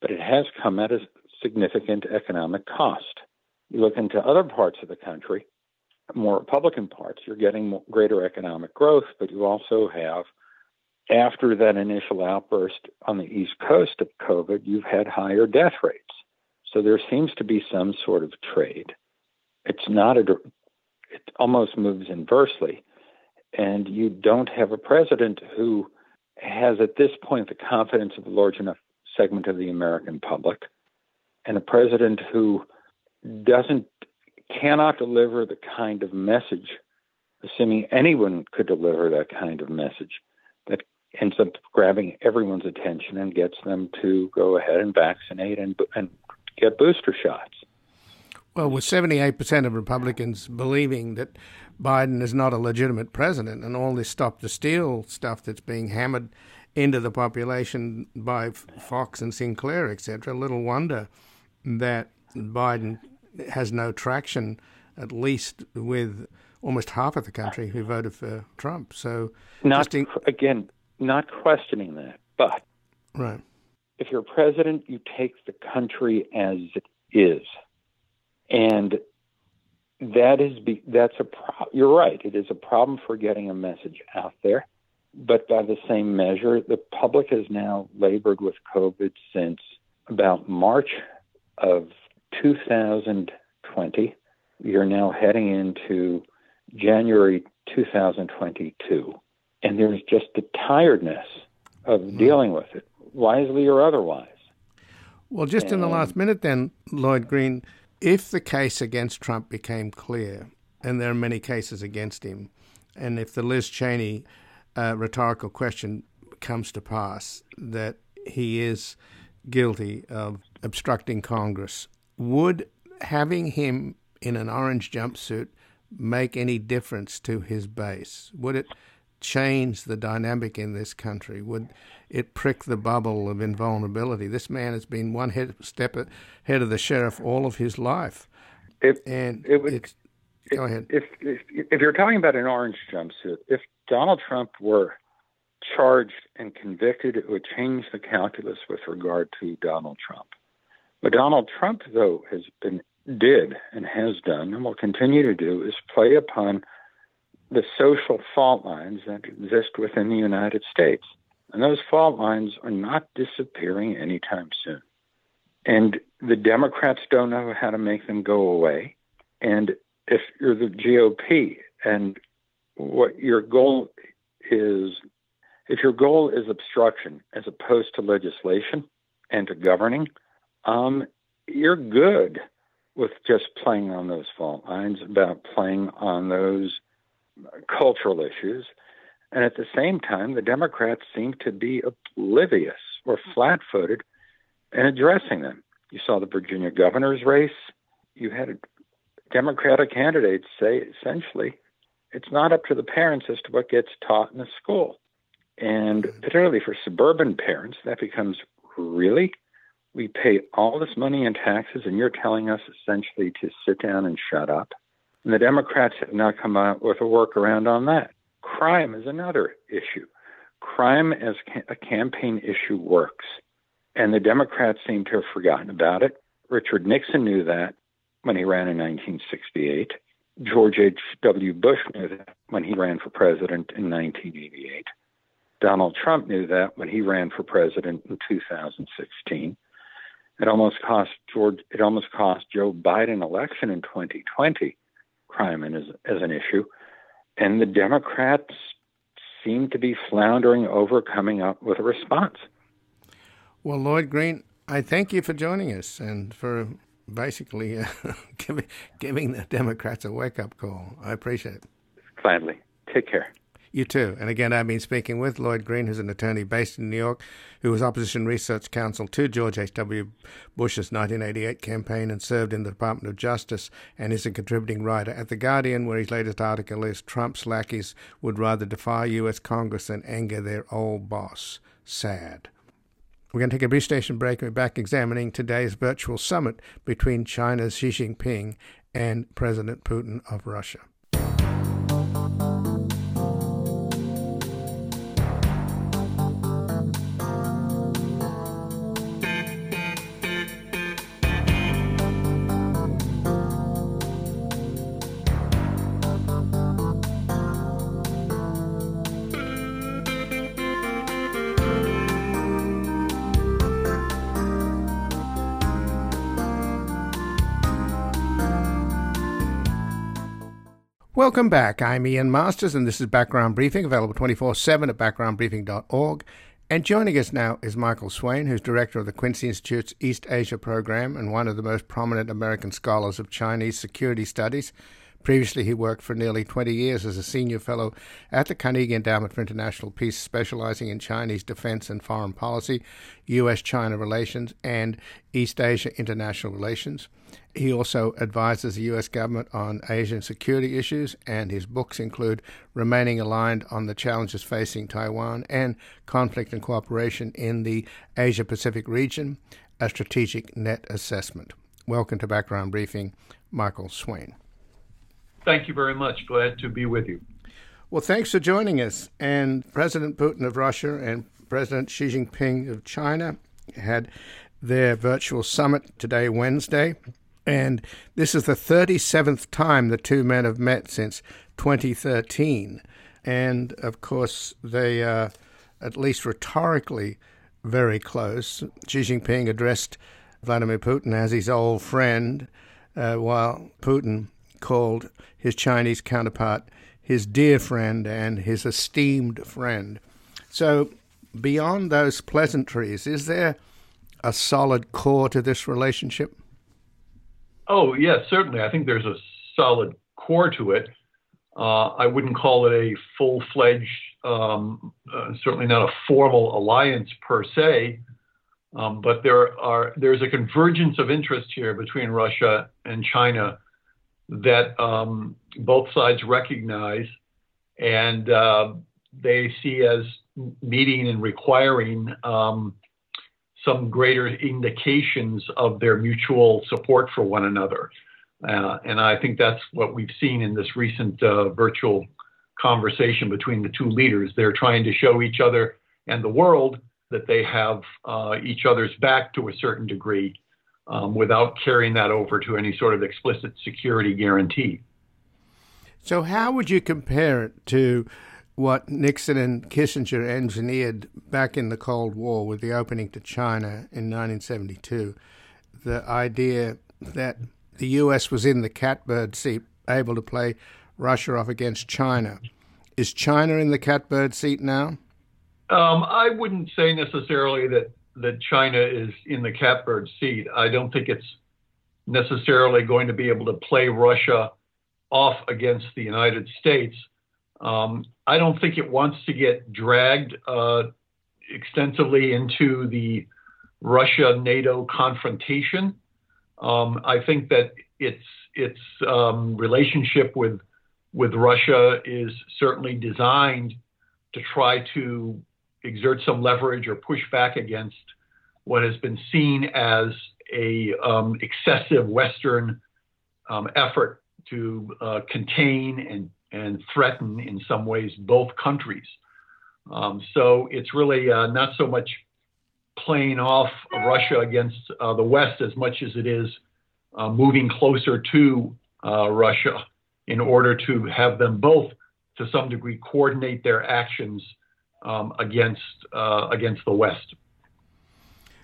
C: But it has come at a significant economic cost. You look into other parts of the country, more Republican parts, you're getting greater economic growth, but you also have after that initial outburst on the East Coast of COVID, you've had higher death rates. So there seems to be some sort of trade. It's not a, it almost moves inversely. And you don't have a president who has at this point the confidence of a large enough segment of the American public, and a president who doesn't, cannot deliver the kind of message, assuming anyone could deliver that kind of message, that ends up grabbing everyone's attention and gets them to go ahead and vaccinate and, and get booster shots.
A: Well, with 78% of Republicans believing that Biden is not a legitimate president and all this stop the steal stuff that's being hammered into the population by Fox and Sinclair, etc., little wonder that Biden has no traction, at least with almost half of the country who voted for Trump. So,
C: not in- again, not questioning that, but
A: right.
C: if you're president, you take the country as it is, and that is be, that's a pro- you're right. It is a problem for getting a message out there, but by the same measure, the public has now labored with COVID since about March of 2020. You're now heading into January 2022 and there's just the tiredness of mm. dealing with it, wisely or otherwise.
A: Well, just and, in the last minute, then, Lloyd Green, if the case against Trump became clear, and there are many cases against him, and if the Liz Cheney uh, rhetorical question comes to pass that he is guilty of obstructing Congress, would having him in an orange jumpsuit make any difference to his base? Would it change the dynamic in this country? Would it prick the bubble of invulnerability? This man has been one head, step ahead of the sheriff all of his life.
C: If,
A: and
C: it would,
A: go ahead.
C: If, if, if you're talking about an orange jumpsuit, if Donald Trump were charged and convicted, it would change the calculus with regard to Donald Trump. What Donald Trump, though, has been did and has done and will continue to do is play upon the social fault lines that exist within the United States. And those fault lines are not disappearing anytime soon. And the Democrats don't know how to make them go away. And if you're the GOP and what your goal is, if your goal is obstruction as opposed to legislation and to governing, um, you're good with just playing on those fault lines, about playing on those cultural issues. And at the same time, the Democrats seem to be oblivious or flat footed in addressing them. You saw the Virginia governor's race. You had Democratic candidates say essentially it's not up to the parents as to what gets taught in the school. And particularly for suburban parents, that becomes really we pay all this money in taxes, and you're telling us essentially to sit down and shut up. And the Democrats have not come out with a workaround on that. Crime is another issue. Crime as a campaign issue works. And the Democrats seem to have forgotten about it. Richard Nixon knew that when he ran in 1968. George H.W. Bush knew that when he ran for president in 1988. Donald Trump knew that when he ran for president in 2016. It almost cost George. It almost cost Joe Biden election in 2020. Crime as as an issue, and the Democrats seem to be floundering over coming up with a response.
A: Well, Lloyd Green, I thank you for joining us and for basically uh, giving, giving the Democrats a wake up call. I appreciate it.
C: Gladly. Take care.
A: You too. And again, I've been speaking with Lloyd Green, who's an attorney based in New York, who was opposition research counsel to George H.W. Bush's 1988 campaign and served in the Department of Justice and is a contributing writer at The Guardian, where his latest article is Trump's lackeys would rather defy U.S. Congress than anger their old boss. Sad. We're going to take a brief station break we're back examining today's virtual summit between China's Xi Jinping and President Putin of Russia. Welcome back. I'm Ian Masters, and this is Background Briefing, available 24 7 at backgroundbriefing.org. And joining us now is Michael Swain, who's director of the Quincy Institute's East Asia program and one of the most prominent American scholars of Chinese security studies. Previously, he worked for nearly 20 years as a senior fellow at the Carnegie Endowment for International Peace, specializing in Chinese defense and foreign policy, U.S. China relations, and East Asia international relations. He also advises the U.S. government on Asian security issues, and his books include Remaining Aligned on the Challenges Facing Taiwan and Conflict and Cooperation in the Asia Pacific Region, a Strategic Net Assessment. Welcome to Background Briefing, Michael Swain.
D: Thank you very much. Glad to be with you.
A: Well, thanks for joining us. And President Putin of Russia and President Xi Jinping of China had their virtual summit today, Wednesday. And this is the 37th time the two men have met since 2013. And of course, they are, at least rhetorically, very close. Xi Jinping addressed Vladimir Putin as his old friend, uh, while Putin called his Chinese counterpart his dear friend and his esteemed friend. So, beyond those pleasantries, is there a solid core to this relationship?
D: Oh, yes, certainly. I think there's a solid core to it. Uh, I wouldn't call it a full fledged um, uh, certainly not a formal alliance per se, um, but there are there's a convergence of interest here between Russia and China that um, both sides recognize, and uh, they see as meeting and requiring um, some greater indications of their mutual support for one another. Uh, and I think that's what we've seen in this recent uh, virtual conversation between the two leaders. They're trying to show each other and the world that they have uh, each other's back to a certain degree um, without carrying that over to any sort of explicit security guarantee.
A: So, how would you compare it to what Nixon and Kissinger engineered back in the Cold War with the opening to China in 1972? The idea that the US was in the catbird seat, able to play Russia off against China. Is China in the catbird seat now?
D: Um, I wouldn't say necessarily that that China is in the catbird seat. I don't think it's necessarily going to be able to play Russia off against the United States. Um, I don't think it wants to get dragged uh, extensively into the Russia NATO confrontation. Um, I think that its its um, relationship with with Russia is certainly designed to try to exert some leverage or push back against what has been seen as a um, excessive Western um, effort to uh, contain and and threaten in some ways both countries. Um, so it's really uh, not so much playing off Russia against uh, the West as much as it is uh, moving closer to uh, Russia in order to have them both, to some degree, coordinate their actions um, against uh, against the West.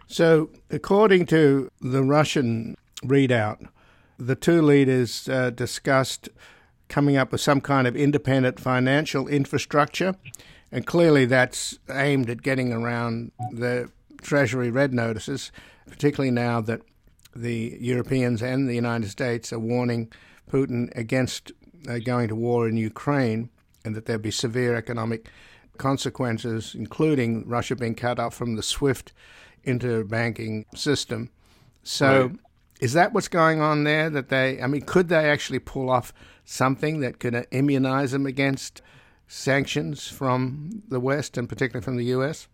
A: So, according to the Russian readout, the two leaders uh, discussed coming up with some kind of independent financial infrastructure, and clearly that's aimed at getting around the Treasury red notices, particularly now that the Europeans and the United States are warning Putin against uh, going to war in Ukraine and that there'll be severe economic consequences, including Russia being cut off from the SWIFT interbanking system. So, right. Is that what's going on there? That they, I mean, could they actually pull off something that could immunize them against sanctions from the West and particularly from the U.S.?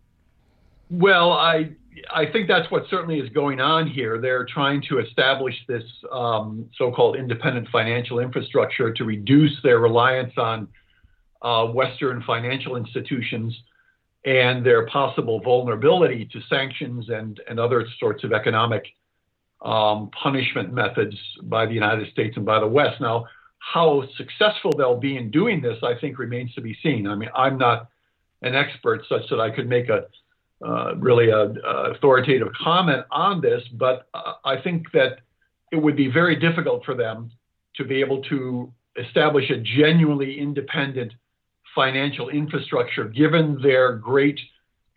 D: Well, I I think that's what certainly is going on here. They're trying to establish this um, so-called independent financial infrastructure to reduce their reliance on uh, Western financial institutions and their possible vulnerability to sanctions and, and other sorts of economic um, punishment methods by the United States and by the West. Now, how successful they'll be in doing this, I think, remains to be seen. I mean, I'm not an expert such that I could make a uh, really a, a, authoritative comment on this, but uh, I think that it would be very difficult for them to be able to establish a genuinely independent financial infrastructure, given their great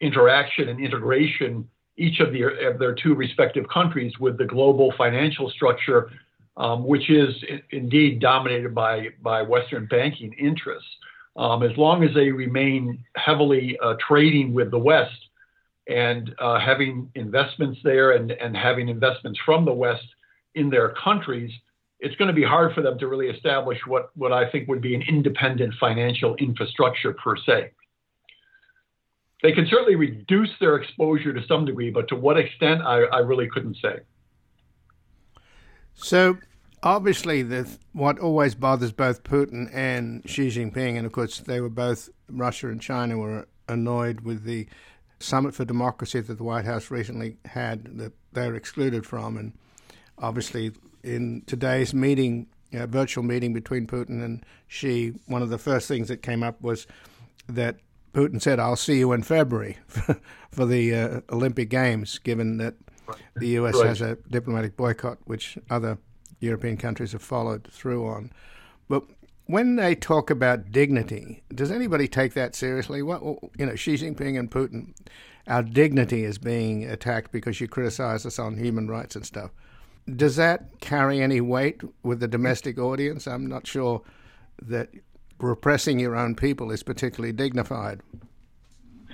D: interaction and integration, each of, the, of their two respective countries, with the global financial structure, um, which is indeed dominated by, by Western banking interests. Um, as long as they remain heavily uh, trading with the West, and uh, having investments there and, and having investments from the West in their countries, it's going to be hard for them to really establish what, what I think would be an independent financial infrastructure per se. They can certainly reduce their exposure to some degree, but to what extent, I, I really couldn't say.
A: So, obviously, the, what always bothers both Putin and Xi Jinping, and of course, they were both, Russia and China were annoyed with the Summit for Democracy that the White House recently had that they're excluded from. And obviously, in today's meeting, uh, virtual meeting between Putin and Xi, one of the first things that came up was that Putin said, I'll see you in February for the uh, Olympic Games, given that the U.S. Right. has a diplomatic boycott, which other European countries have followed through on. But when they talk about dignity, does anybody take that seriously? What you know, Xi Jinping and Putin, our dignity is being attacked because you criticize us on human rights and stuff. Does that carry any weight with the domestic audience? I'm not sure that repressing your own people is particularly dignified.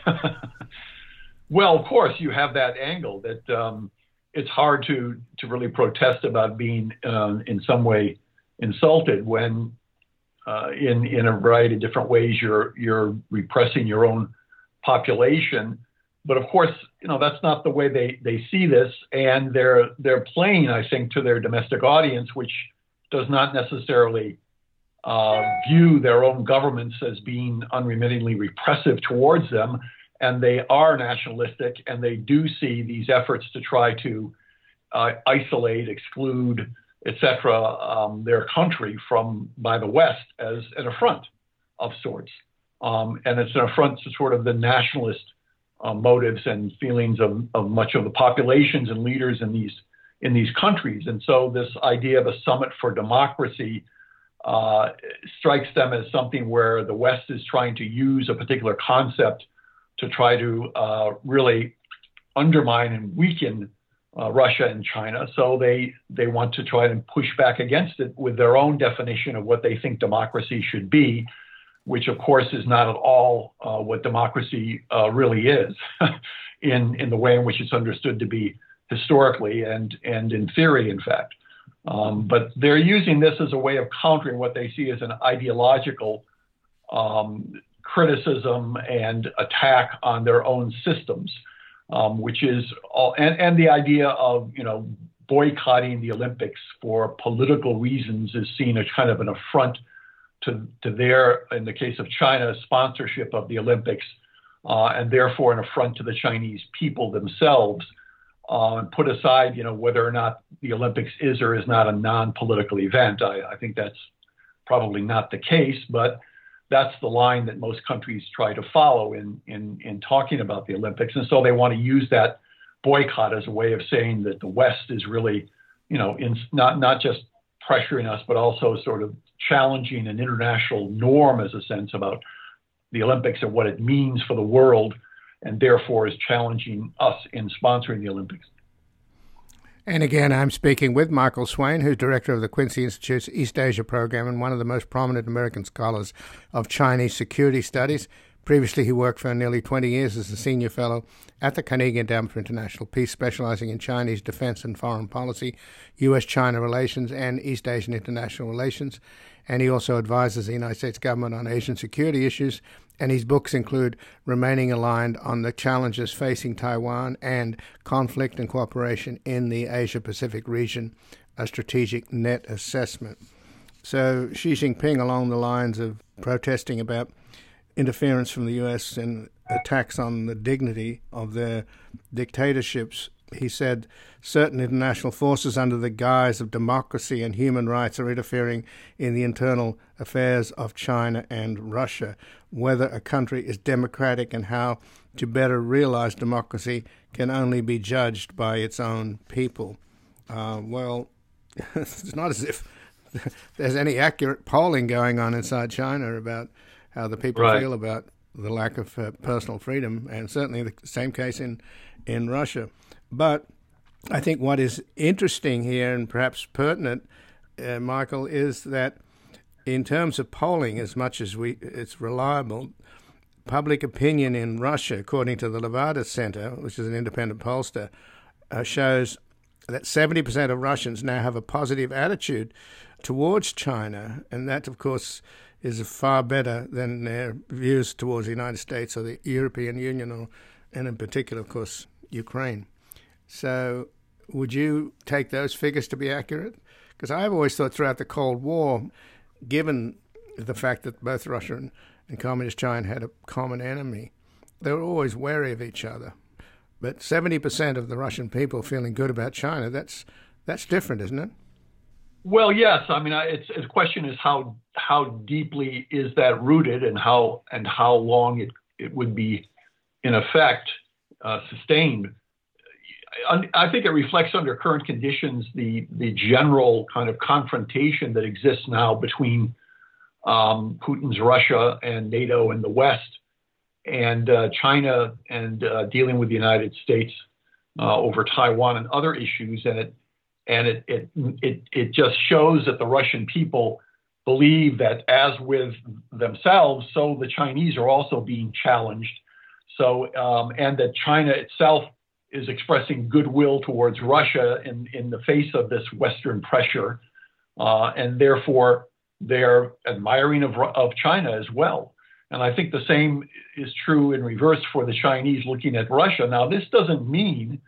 D: well, of course, you have that angle that um, it's hard to to really protest about being um, in some way insulted when uh, in in a variety of different ways you're you're repressing your own population. But of course, you know that's not the way they they see this, and they're they're playing, I think, to their domestic audience, which does not necessarily uh, view their own governments as being unremittingly repressive towards them and they are nationalistic, and they do see these efforts to try to uh, isolate, exclude, etc., um, their country from by the West as an affront of sorts, um, and it's an affront to sort of the nationalist uh, motives and feelings of, of much of the populations and leaders in these in these countries. And so, this idea of a summit for democracy. Uh, strikes them as something where the West is trying to use a particular concept to try to uh, really undermine and weaken uh, Russia and China. So they they want to try and push back against it with their own definition of what they think democracy should be, which of course is not at all uh, what democracy uh, really is, in in the way in which it's understood to be historically and and in theory, in fact. Um, but they're using this as a way of countering what they see as an ideological um, criticism and attack on their own systems, um, which is all, and, and the idea of, you know, boycotting the Olympics for political reasons is seen as kind of an affront to, to their, in the case of China, sponsorship of the Olympics, uh, and therefore an affront to the Chinese people themselves. Uh, put aside, you know, whether or not the Olympics is or is not a non-political event. I, I think that's probably not the case, but that's the line that most countries try to follow in, in, in talking about the Olympics. And so they want to use that boycott as a way of saying that the West is really, you know, in, not, not just pressuring us, but also sort of challenging an international norm as a sense about the Olympics and what it means for the world, and therefore is challenging us in sponsoring the Olympics.
A: And again, I'm speaking with Michael Swain, who's director of the Quincy Institute's East Asia program and one of the most prominent American scholars of Chinese security studies. Previously, he worked for nearly 20 years as a senior fellow at the Carnegie Endowment for International Peace, specializing in Chinese defense and foreign policy, U.S. China relations, and East Asian international relations. And he also advises the United States government on Asian security issues and his books include Remaining Aligned on the Challenges Facing Taiwan and Conflict and Cooperation in the Asia Pacific Region, a Strategic Net Assessment. So Xi Jinping, along the lines of protesting about interference from the U.S. and attacks on the dignity of their dictatorships, he said certain international forces under the guise of democracy and human rights are interfering in the internal affairs of China and Russia. Whether a country is democratic and how to better realize democracy can only be judged by its own people. Uh, well, it's not as if there's any accurate polling going on inside China about how the people right. feel about the lack of uh, personal freedom, and certainly the same case in in Russia. But I think what is interesting here and perhaps pertinent, uh, Michael, is that in terms of polling, as much as we it's reliable, public opinion in Russia, according to the Levada Center, which is an independent pollster, uh, shows that 70% of Russians now have a positive attitude towards China, and that, of course, is far better than their views towards the United States or the European Union, or, and in particular, of course, Ukraine. So, would you take those figures to be accurate? Because I've always thought throughout the Cold War, given the fact that both Russia and, and Communist China had a common enemy, they were always wary of each other. But 70% of the Russian people feeling good about China, that's, that's different, isn't it?
D: Well, yes. I mean, the question is how how deeply is that rooted, and how and how long it it would be, in effect, uh, sustained. I think it reflects under current conditions the the general kind of confrontation that exists now between um, Putin's Russia and NATO and the West, and uh, China and uh, dealing with the United States uh, over Taiwan and other issues, and it and it, it it it just shows that the Russian people believe that, as with themselves, so the Chinese are also being challenged. So, um, and that China itself is expressing goodwill towards Russia in, in the face of this Western pressure, uh, and therefore they're admiring of, of China as well. And I think the same is true in reverse for the Chinese looking at Russia. Now, this doesn't mean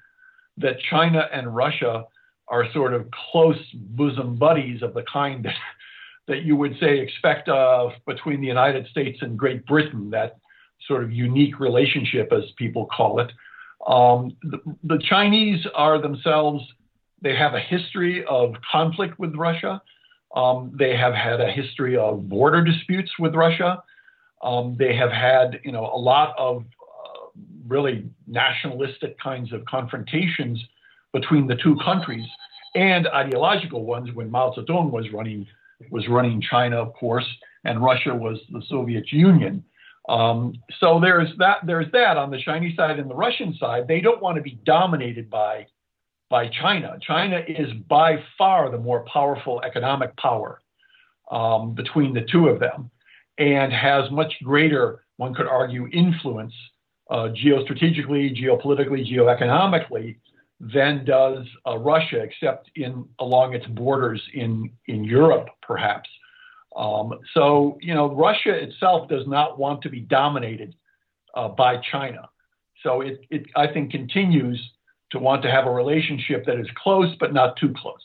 D: that China and Russia are sort of close bosom buddies of the kind that, that you would say expect of between the United States and Great Britain, that sort of unique relationship, as people call it. Um, the, the Chinese are themselves, they have a history of conflict with Russia. Um, they have had a history of border disputes with Russia. Um, they have had, you know, a lot of uh, really nationalistic kinds of confrontations between the two countries and ideological ones when Mao Zedong was running was running China, of course, and Russia was the Soviet Union. Um, so there's that there's that on the Chinese side and the Russian side. They don't want to be dominated by by China. China is by far the more powerful economic power um, between the two of them and has much greater, one could argue, influence uh, geostrategically, geopolitically, geoeconomically than does uh, Russia, except in along its borders in in Europe, perhaps. Um, so you know, Russia itself does not want to be dominated uh, by China. So it, it, I think, continues to want to have a relationship that is close but not too close.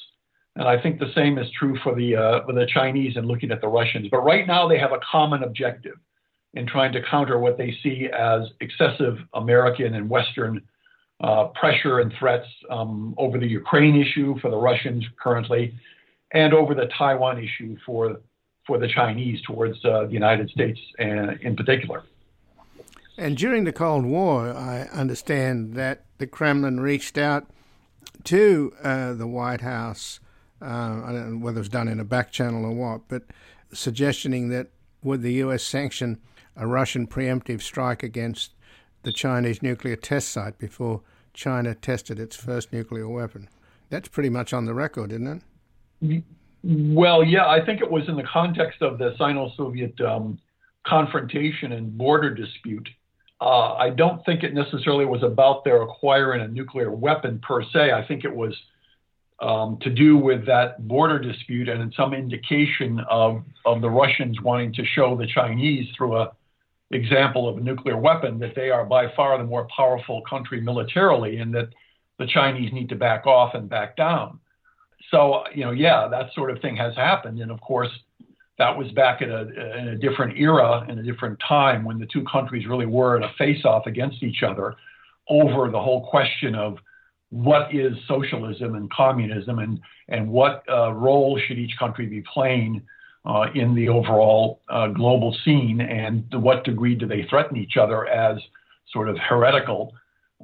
D: And I think the same is true for the uh, for the Chinese and looking at the Russians. But right now they have a common objective in trying to counter what they see as excessive American and Western uh, pressure and threats um, over the Ukraine issue for the Russians currently, and over the Taiwan issue for for the Chinese towards uh, the United States and, in particular.
A: And during the Cold War, I understand that the Kremlin reached out to uh, the White House. Uh, I don't know whether it was done in a back channel or what, but suggesting that would the U.S. sanction a Russian preemptive strike against the Chinese nuclear test site before China tested its first nuclear weapon? That's pretty much on the record, isn't
D: it? Well, yeah, I think it was in the context of the Sino Soviet um, confrontation and border dispute uh, I don't think it necessarily was about their acquiring a nuclear weapon per se. I think it was um, to do with that border dispute and some indication of, of the Russians wanting to show the Chinese through a example of a nuclear weapon that they are by far the more powerful country militarily and that the Chinese need to back off and back down. So, you know, yeah, that sort of thing has happened. And of course, that was back in a, in a different era, in a different time when the two countries really were in a face-off against each other over the whole question of what is socialism and communism and, and what uh, role should each country be playing uh, in the overall uh, global scene and to what degree do they threaten each other as sort of heretical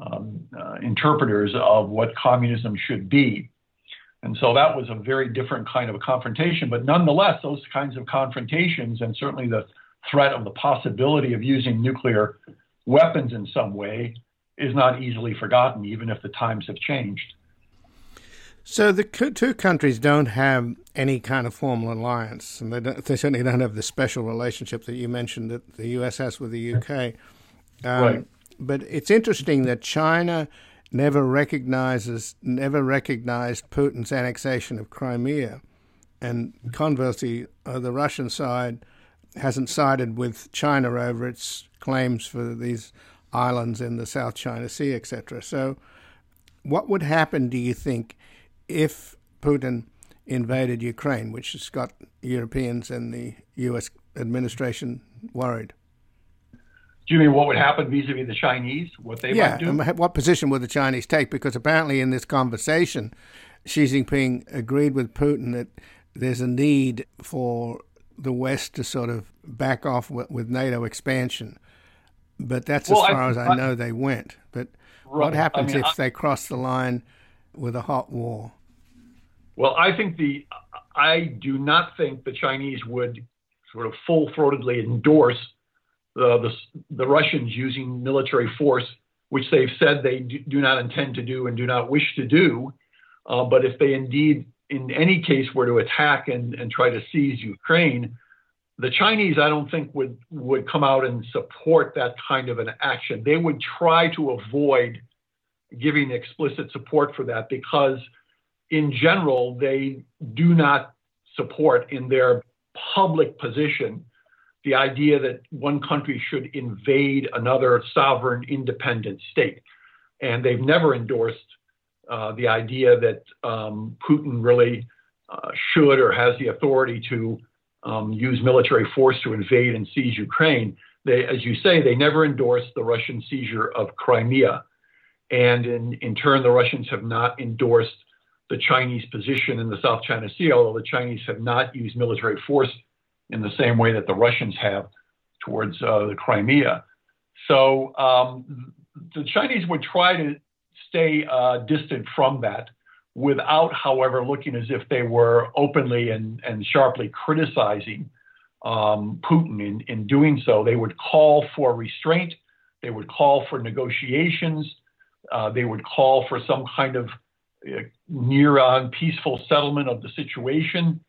D: um, uh, interpreters of what communism should be. And so that was a very different kind of a confrontation. But nonetheless, those kinds of confrontations, and certainly the threat of the possibility of using nuclear weapons in some way, is not easily forgotten, even if the times have changed.
A: So the two countries don't have any kind of formal alliance, and they, they, certainly don't have the special relationship that you mentioned that the U.S. has with the UK. Um, right. But it's interesting that China never recognizes never recognized Putin's annexation of Crimea, and conversely, uh, the Russian side hasn't sided with China over its claims for these islands in the South China Sea, etc. So, what would happen, do you think, if Putin invaded Ukraine, which has got Europeans and the U.S. administration worried?
D: Do you mean what would happen vis-a-vis the Chinese? What they
A: yeah,
D: might do?
A: what position would the Chinese take? Because apparently, in this conversation, Xi Jinping agreed with Putin that there's a need for the West to sort of back off with, with NATO expansion. But that's well, as far I, as I, I, know they went. But right. what happens I mean, if they cross the line with a hot war?
D: Well, I think the I do not think the Chinese would sort of full-throatedly endorse the, the, the Russians using military force, which they've said they do, not intend to do and do not wish to do. Uh, but if they indeed in any case, were to attack and, and try to seize Ukraine, the Chinese, I don't think, would, would come out and support that kind of an action. They would try to avoid giving explicit support for that because, in general, they do not support in their public position the idea that one country should invade another sovereign independent state. And they've never endorsed uh, the idea that um, Putin really uh, should or has the authority to um, use military force to invade and seize Ukraine. They, as you say, they never endorsed the Russian seizure of Crimea. And in, in turn, the Russians have not endorsed the Chinese position in the South China Sea, although the Chinese have not used military force in the same way that the Russians have towards uh, the Crimea. So um, the Chinese would try to stay uh, distant from that without, however, looking as if they were openly and, and sharply criticizing um, Putin in, in doing so. They would call for restraint, they would call for negotiations, uh, they would call for some kind of uh, near on peaceful settlement of the situation,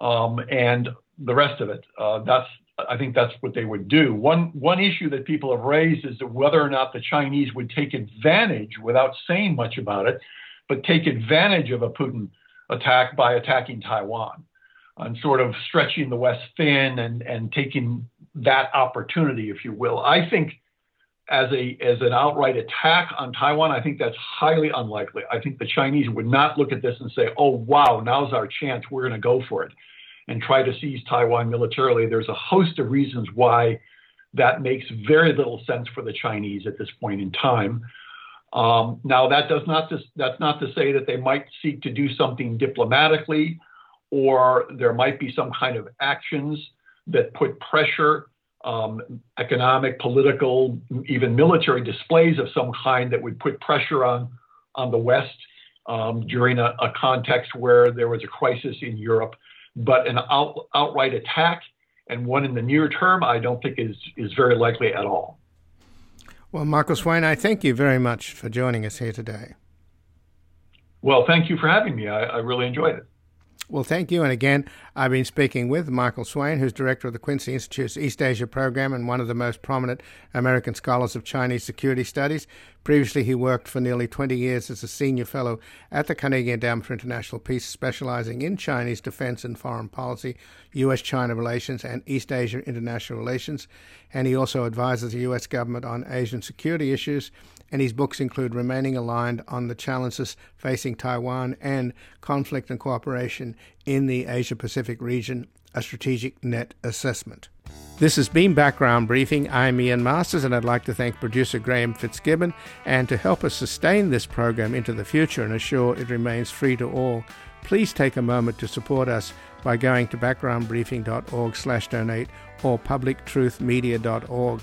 D: um, and the rest of it. Uh, that's I think that's what they would do. One one issue that people have raised is whether or not the Chinese would take advantage, without saying much about it, but take advantage of a Putin attack by attacking Taiwan and sort of stretching the West thin and, and taking that opportunity, if you will. I think as a as an outright attack on Taiwan, I think that's highly unlikely. I think the Chinese would not look at this and say, "Oh wow, now's our chance. We're going to go for it." And try to seize Taiwan militarily. There's a host of reasons why that makes very little sense for the Chinese at this point in time. Um, now, that does not that's not to say that they might seek to do something diplomatically, or there might be some kind of actions that put pressure, um, economic, political, even military displays of some kind that would put pressure on on the West um, during a, a context where there was a crisis in Europe but an out, outright attack and one in the near term, I don't think is is very likely at all.
A: Well, Michael Swain, I thank you very much for joining us here today.
D: Well, thank you for having me. I, I really enjoyed it.
A: Well, thank you. And again, I've been speaking with Michael Swain, who's director of the Quincy Institute's East Asia program and one of the most prominent American scholars of Chinese security studies. Previously, he worked for nearly 20 years as a senior fellow at the Carnegie Endowment for International Peace, specializing in Chinese defense and foreign policy, U.S. China relations, and East Asia international relations. And he also advises the U.S. government on Asian security issues and his books include Remaining Aligned on the Challenges Facing Taiwan and Conflict and Cooperation in the Asia Pacific Region, a Strategic Net Assessment. This has been Background Briefing. I'm Ian Masters, and I'd like to thank producer Graham Fitzgibbon. And to help us sustain this program into the future and assure it remains free to all, please take a moment to support us by going to backgroundbriefing.org/donate or publictruthmedia.org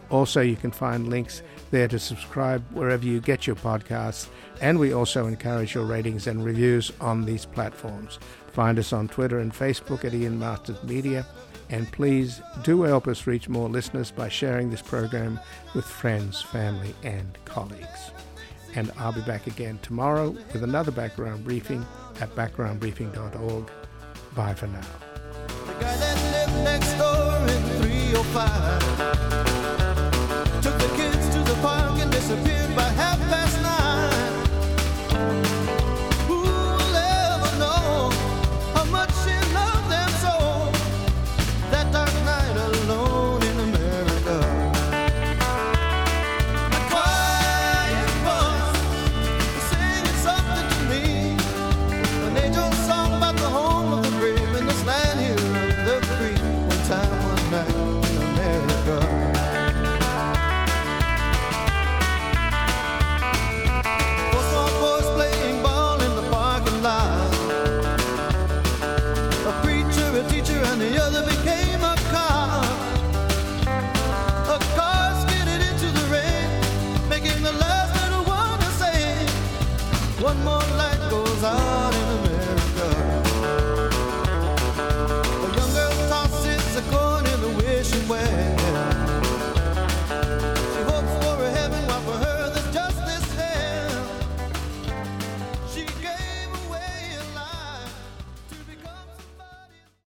A: Also, you can find links there to subscribe wherever you get your podcasts, and we also encourage your ratings and reviews on these platforms. Find us on Twitter and Facebook at Ian Masters Media, and please do help us reach more listeners by sharing this program with friends, family, and colleagues. And I'll be back again tomorrow with another background briefing at backgroundbriefing.org. Bye for now.